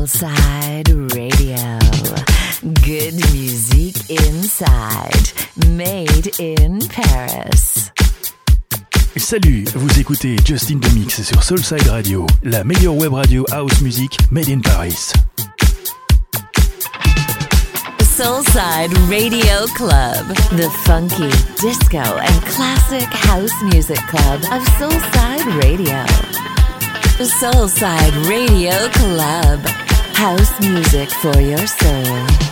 Soulside Radio. Good music inside. Made in Paris. Salut, vous écoutez Justin The Mix sur Soulside Radio, la meilleure web radio house music made in Paris. Soulside Radio Club, the funky, disco, and classic house music club of Soulside Radio. Soulside Radio Club, house music for your soul.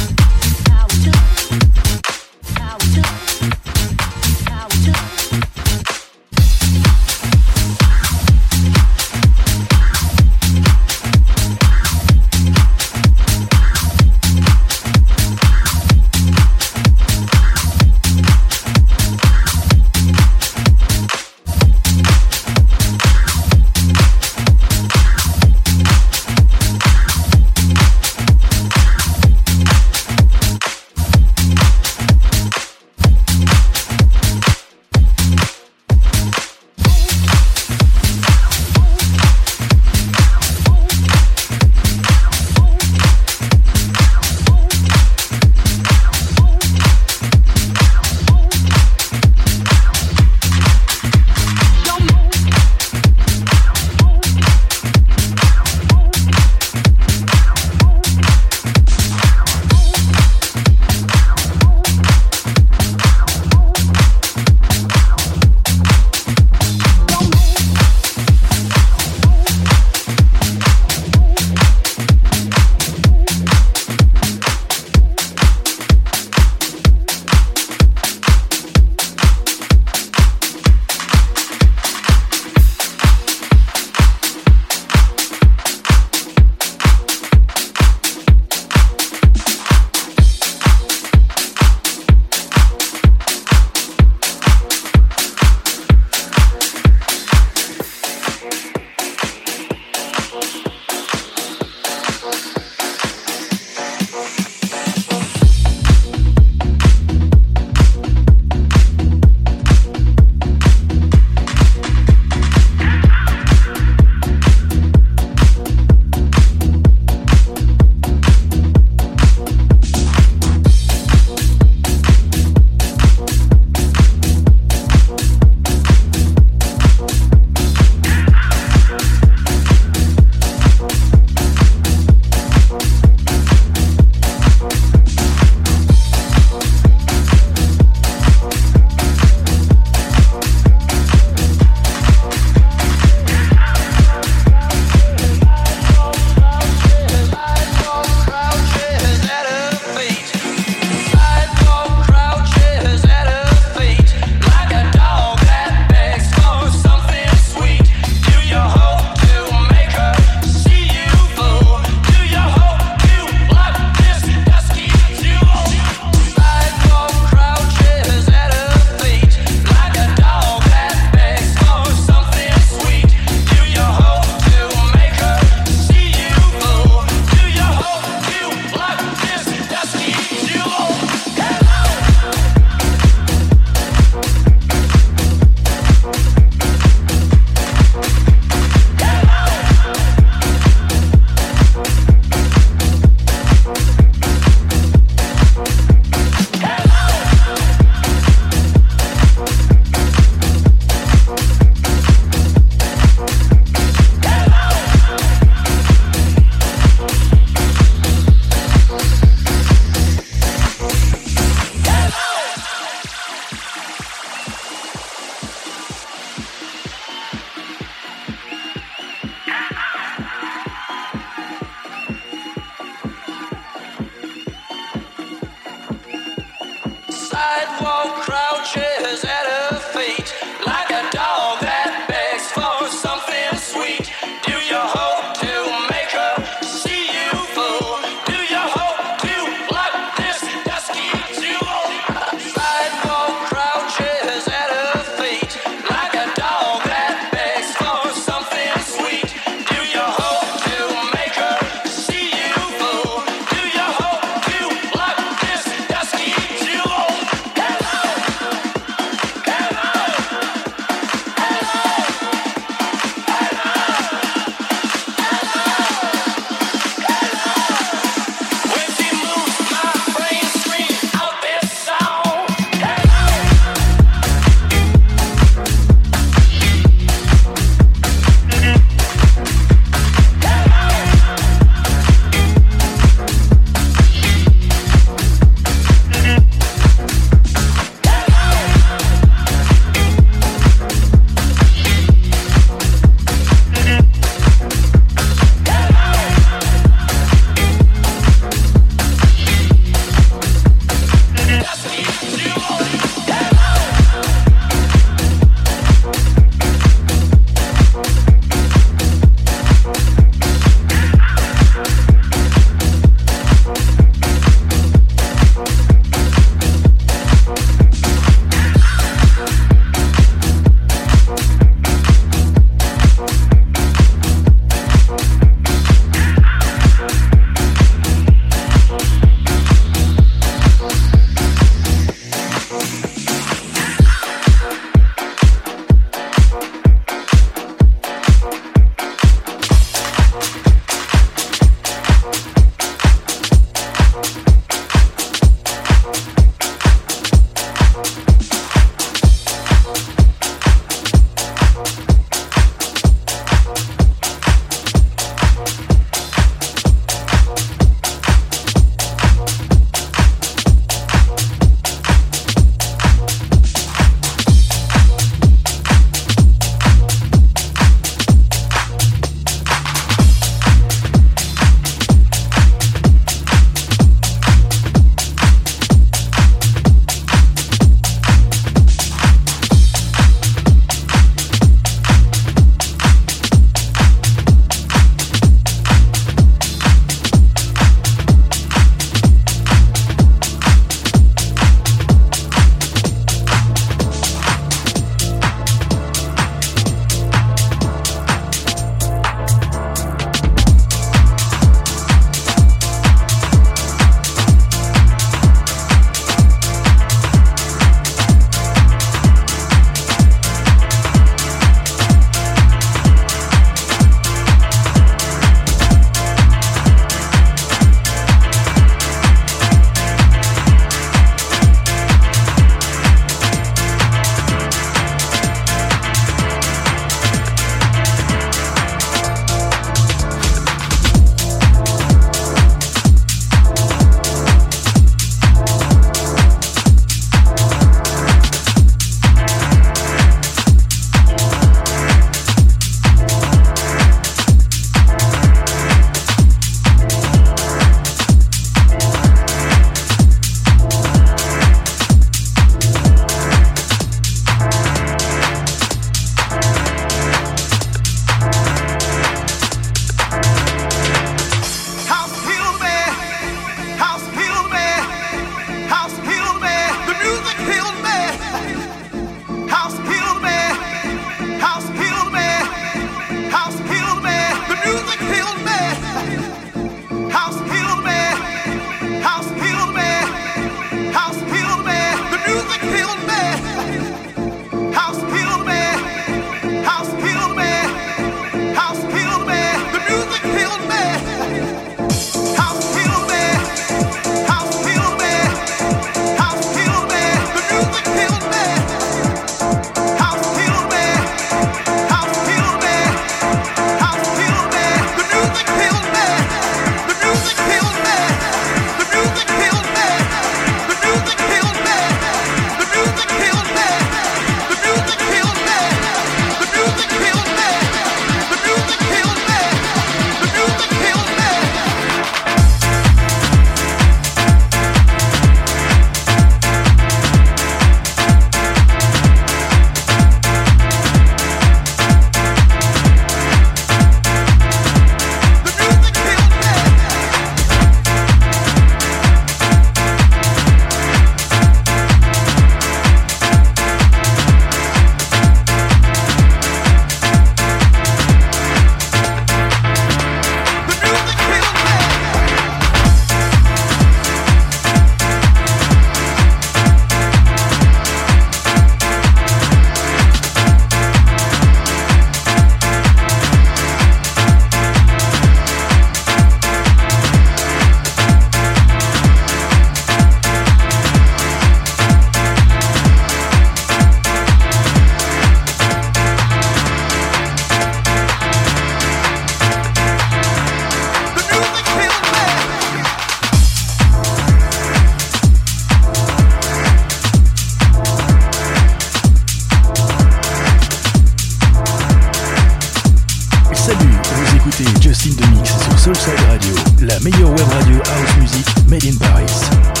c'est Justin Demix sur Soulside Radio, la meilleure web radio house music made in Paris.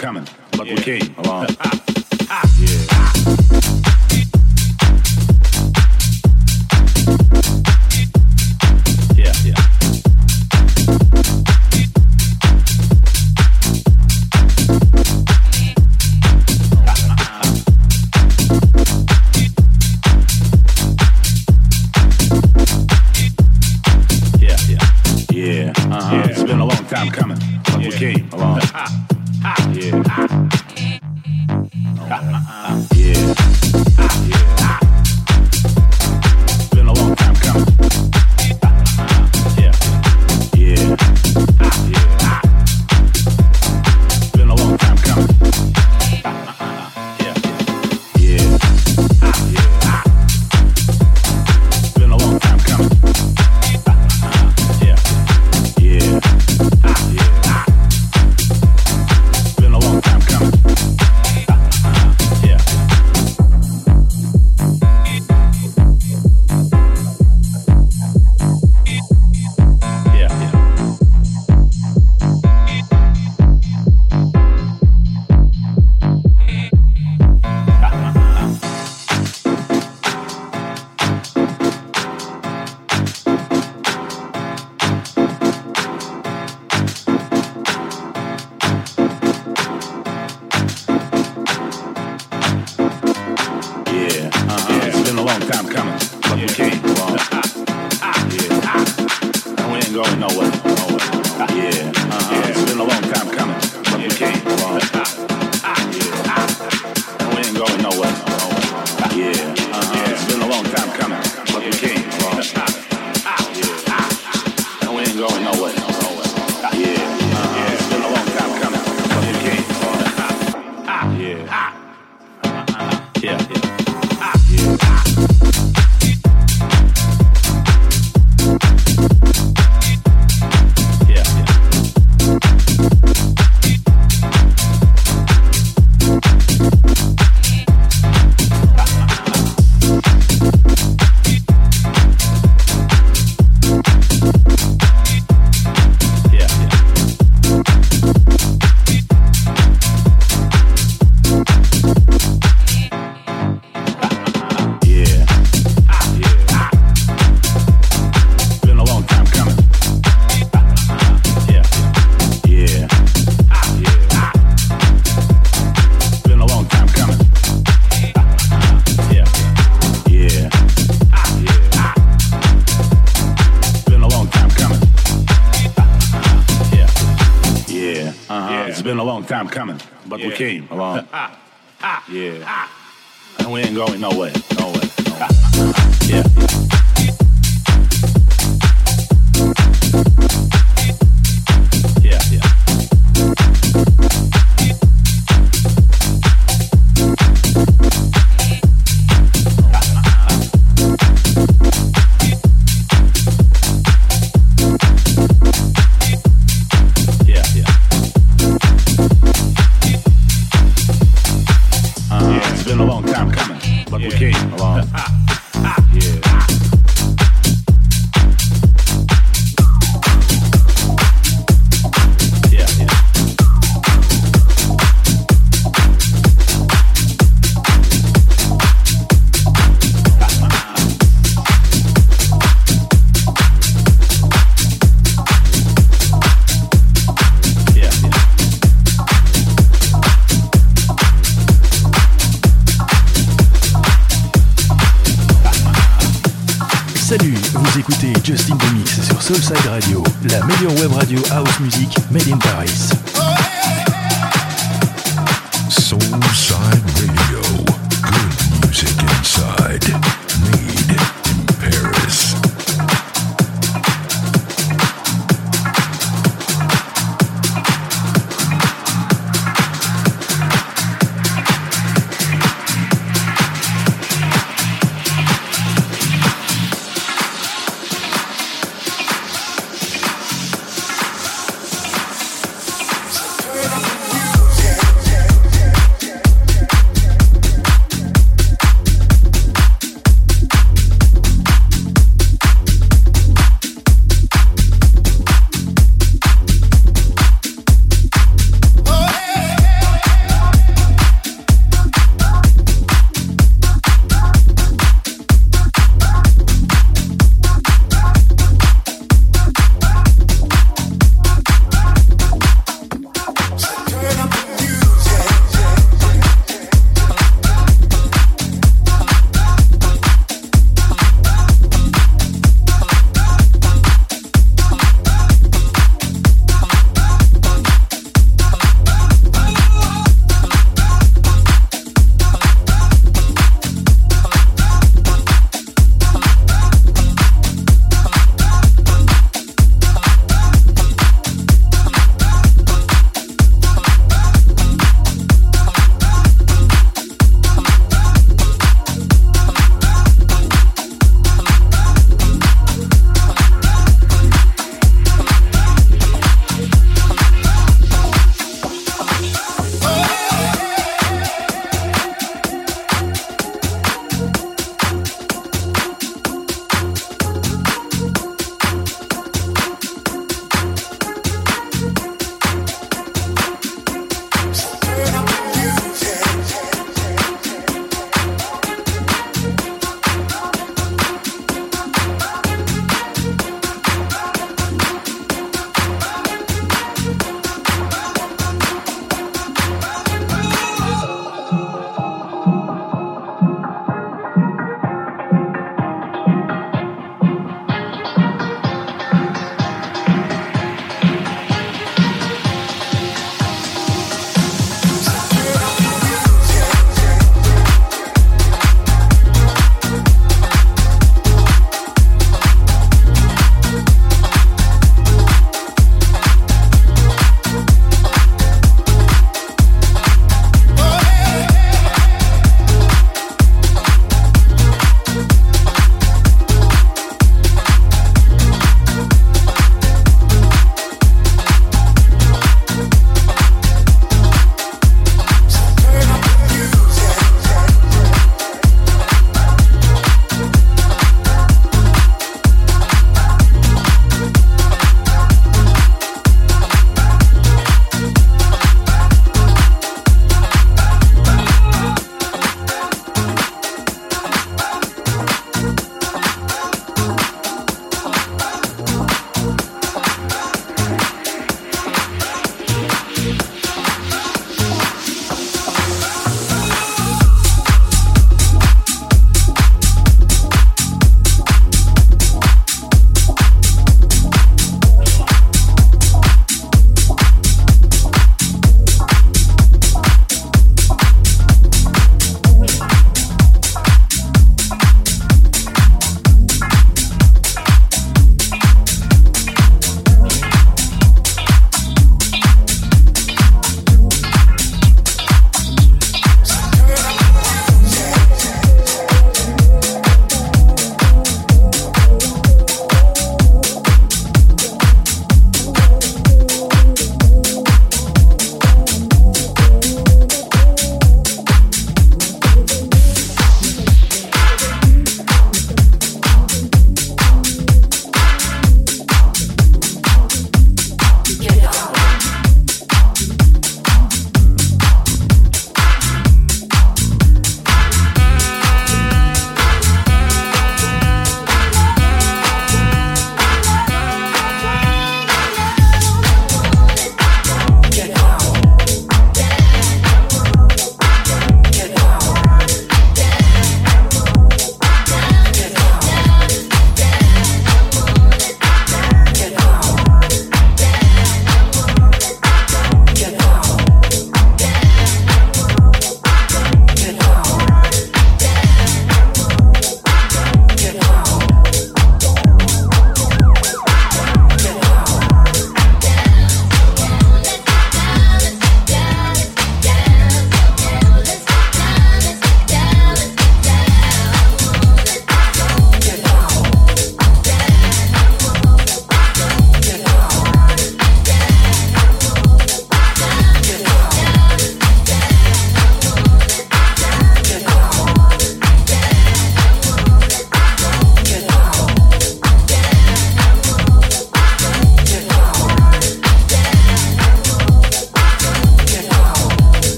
Coming,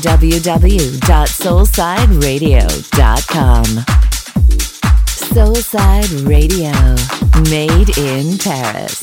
www.soulsideradio.com. Soulside Radio, made in Paris.